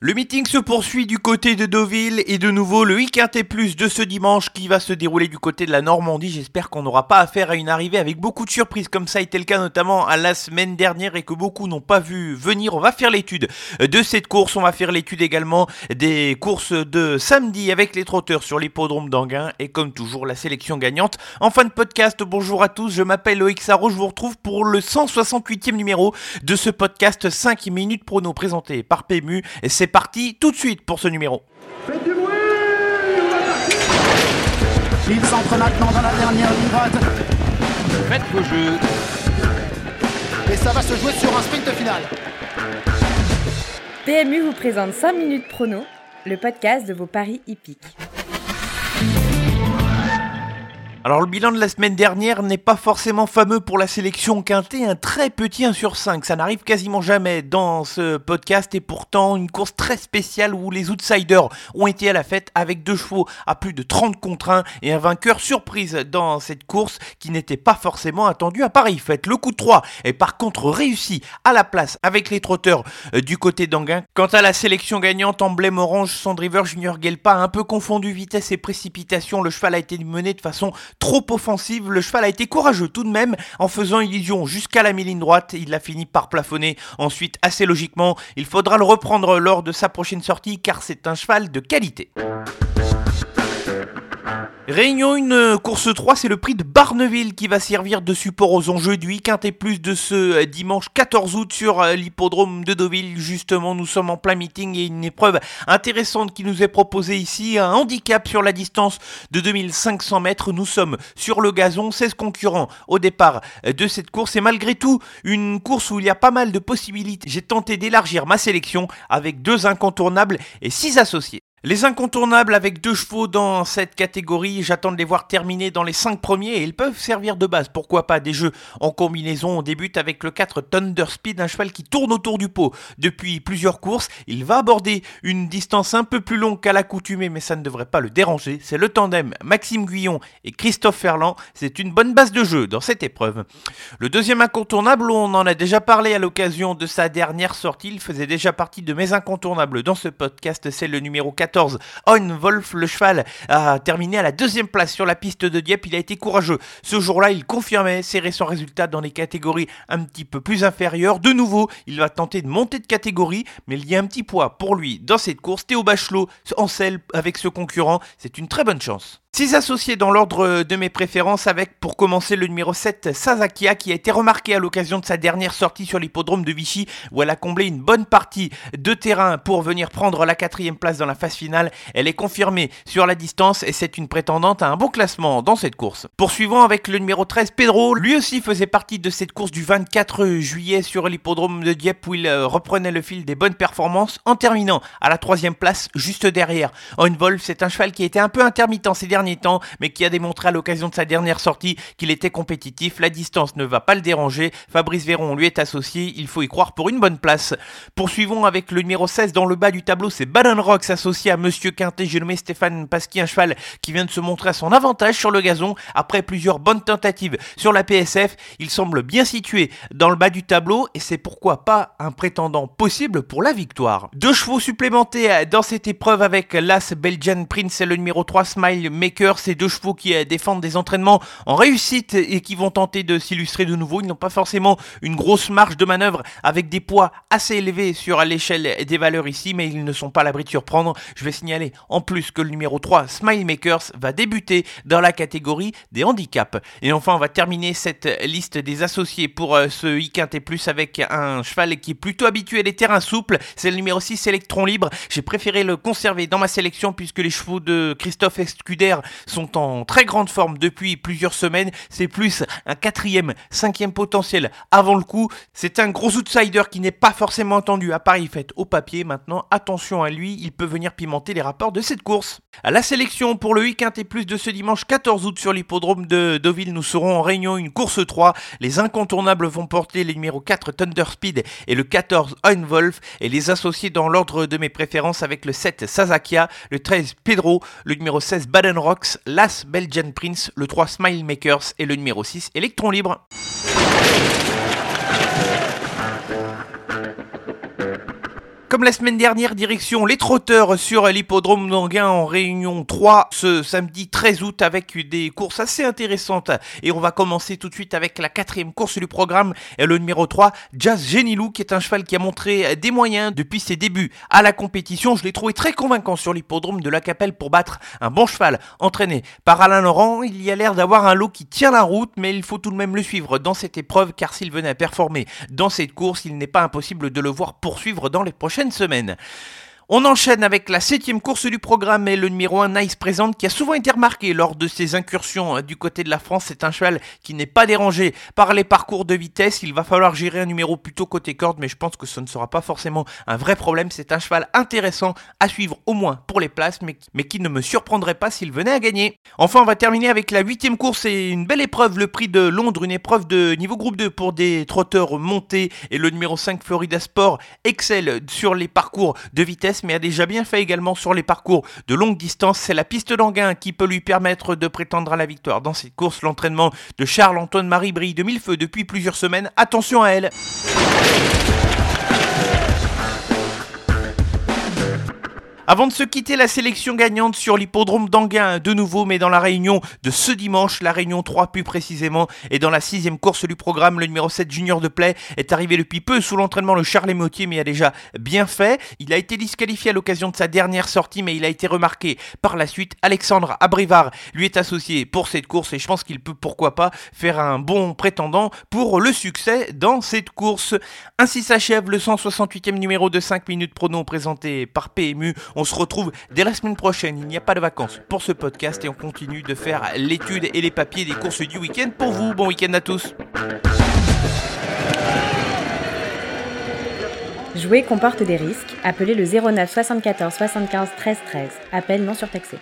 Le meeting se poursuit du côté de Deauville et de nouveau le week-end plus de ce dimanche qui va se dérouler du côté de la Normandie. J'espère qu'on n'aura pas affaire à une arrivée avec beaucoup de surprises comme ça a été le cas notamment à la semaine dernière et que beaucoup n'ont pas vu venir. On va faire l'étude de cette course. On va faire l'étude également des courses de samedi avec les trotteurs sur l'hippodrome d'Anguin et comme toujours la sélection gagnante. En fin de podcast, bonjour à tous. Je m'appelle Loïc Sarro. Je vous retrouve pour le 168e numéro de ce podcast 5 minutes prono présenté par PMU. C'est parti tout de suite pour ce numéro. Faites du bruit Il s'entre maintenant dans la dernière ligne droite. Faites vos jeux. Et ça va se jouer sur un sprint final. PMU vous présente 5 minutes prono, le podcast de vos paris hippiques. Alors le bilan de la semaine dernière n'est pas forcément fameux pour la sélection quintée, un très petit 1 sur 5, ça n'arrive quasiment jamais dans ce podcast et pourtant une course très spéciale où les outsiders ont été à la fête avec deux chevaux à plus de 30 contre 1 et un vainqueur surprise dans cette course qui n'était pas forcément attendu à Paris Fête. Le coup de 3 est par contre réussi à la place avec les trotteurs euh, du côté d'Anguin. Quant à la sélection gagnante, emblème orange, son driver Junior Gelpa un peu confondu vitesse et précipitation, le cheval a été mené de façon trop offensive, le cheval a été courageux tout de même. En faisant illusion jusqu'à la mi-ligne droite, il a fini par plafonner. Ensuite assez logiquement, il faudra le reprendre lors de sa prochaine sortie car c'est un cheval de qualité. Réunion une course 3, c'est le prix de Barneville qui va servir de support aux enjeux du week-end et plus de ce euh, dimanche 14 août sur euh, l'hippodrome de Deauville. Justement, nous sommes en plein meeting et une épreuve intéressante qui nous est proposée ici, un handicap sur la distance de 2500 mètres. Nous sommes sur le gazon, 16 concurrents au départ euh, de cette course et malgré tout, une course où il y a pas mal de possibilités. J'ai tenté d'élargir ma sélection avec deux incontournables et six associés. Les incontournables avec deux chevaux dans cette catégorie, j'attends de les voir terminer dans les 5 premiers et ils peuvent servir de base. Pourquoi pas des jeux en combinaison? On débute avec le 4 Thunder Speed, un cheval qui tourne autour du pot depuis plusieurs courses. Il va aborder une distance un peu plus longue qu'à l'accoutumée, mais ça ne devrait pas le déranger. C'est le tandem Maxime Guyon et Christophe Ferland. C'est une bonne base de jeu dans cette épreuve. Le deuxième incontournable, on en a déjà parlé à l'occasion de sa dernière sortie. Il faisait déjà partie de mes incontournables dans ce podcast. C'est le numéro 4 14. Wolf, le cheval, a terminé à la deuxième place sur la piste de Dieppe. Il a été courageux. Ce jour-là, il confirmait ses récents résultats dans les catégories un petit peu plus inférieures. De nouveau, il va tenter de monter de catégorie, mais il y a un petit poids pour lui dans cette course. Théo Bachelot en selle avec ce concurrent. C'est une très bonne chance. Six associés dans l'ordre de mes préférences avec pour commencer le numéro 7 Sazakia qui a été remarqué à l'occasion de sa dernière sortie sur l'hippodrome de Vichy où elle a comblé une bonne partie de terrain pour venir prendre la quatrième place dans la phase finale. Elle est confirmée sur la distance et c'est une prétendante à un bon classement dans cette course. Poursuivons avec le numéro 13 Pedro, lui aussi faisait partie de cette course du 24 juillet sur l'hippodrome de Dieppe où il euh, reprenait le fil des bonnes performances en terminant à la troisième place juste derrière. Wolf c'est un cheval qui était un peu intermittent ces derniers temps, mais qui a démontré à l'occasion de sa dernière sortie qu'il était compétitif. La distance ne va pas le déranger. Fabrice Véron lui est associé, il faut y croire pour une bonne place. Poursuivons avec le numéro 16 dans le bas du tableau, c'est Baron Rocks associé à Monsieur Quintet. J'ai nommé Stéphane Pasquier, un cheval qui vient de se montrer à son avantage sur le gazon après plusieurs bonnes tentatives sur la PSF. Il semble bien situé dans le bas du tableau et c'est pourquoi pas un prétendant possible pour la victoire. Deux chevaux supplémentés dans cette épreuve avec l'As Belgian Prince et le numéro 3 Smile Ces deux chevaux qui défendent des entraînements en réussite et qui vont tenter de s'illustrer de nouveau. Ils n'ont pas forcément une grosse marge de manœuvre avec des poids assez élevés sur l'échelle des valeurs ici, mais ils ne sont pas à l'abri de surprendre. Je vais signaler en plus que le numéro 3 Smile Makers va débuter dans la catégorie des handicaps. Et enfin, on va terminer cette liste des associés pour euh, ce week-end et plus avec un cheval qui est plutôt habitué des terrains souples. C'est le numéro 6 Electron Libre. J'ai préféré le conserver dans ma sélection puisque les chevaux de Christophe Escuder sont en très grande forme depuis plusieurs semaines. C'est plus un quatrième, cinquième potentiel avant le coup. C'est un gros outsider qui n'est pas forcément entendu à Paris fait au papier. Maintenant, attention à lui, il peut venir pimenter les rapports de cette course. À la sélection pour le week-end et plus de ce dimanche 14 août sur l'hippodrome de Deauville, nous serons en réunion une course 3. Les incontournables vont porter les numéros 4 Thunder Speed et le 14 Einwolf et les associer dans l'ordre de mes préférences avec le 7 Sazakia, le 13 Pedro, le numéro 16 Baden Rocks, l'As Belgian Prince, le 3 Smile Makers et le numéro 6 Electron Libre. Comme la semaine dernière, direction les trotteurs sur l'hippodrome d'Anguin en réunion 3 ce samedi 13 août avec des courses assez intéressantes. Et on va commencer tout de suite avec la quatrième course du programme, le numéro 3, Jazz Genilou, qui est un cheval qui a montré des moyens depuis ses débuts à la compétition. Je l'ai trouvé très convaincant sur l'hippodrome de la Capelle pour battre un bon cheval entraîné par Alain Laurent. Il y a l'air d'avoir un lot qui tient la route, mais il faut tout de même le suivre dans cette épreuve car s'il venait à performer dans cette course, il n'est pas impossible de le voir poursuivre dans les prochaines semaine. On enchaîne avec la septième course du programme et le numéro 1 Nice présente qui a souvent été remarqué lors de ses incursions hein, du côté de la France. C'est un cheval qui n'est pas dérangé par les parcours de vitesse. Il va falloir gérer un numéro plutôt côté corde, mais je pense que ce ne sera pas forcément un vrai problème. C'est un cheval intéressant à suivre au moins pour les places, mais, mais qui ne me surprendrait pas s'il venait à gagner. Enfin, on va terminer avec la huitième course et une belle épreuve, le prix de Londres, une épreuve de niveau groupe 2 pour des trotteurs montés et le numéro 5 Florida Sport excelle sur les parcours de vitesse mais a déjà bien fait également sur les parcours de longue distance. C'est la piste d'Anguin qui peut lui permettre de prétendre à la victoire. Dans cette course, l'entraînement de Charles-Antoine Marie brille de mille feux depuis plusieurs semaines. Attention à elle. Avant de se quitter, la sélection gagnante sur l'hippodrome d'Anguin de nouveau, mais dans la réunion de ce dimanche, la réunion 3 plus précisément, et dans la sixième course du programme, le numéro 7 Junior de Play est arrivé depuis peu sous l'entraînement le Charles Motier, mais a déjà bien fait. Il a été disqualifié à l'occasion de sa dernière sortie, mais il a été remarqué par la suite. Alexandre Abrivard lui est associé pour cette course et je pense qu'il peut pourquoi pas faire un bon prétendant pour le succès dans cette course. Ainsi s'achève le 168e numéro de 5 minutes prono présenté par PMU. On se retrouve dès la semaine prochaine. Il n'y a pas de vacances pour ce podcast et on continue de faire l'étude et les papiers des courses du week-end pour vous. Bon week-end à tous. Jouer comporte des risques. Appelez le 09 74 75 13 13. Appel non surtaxé.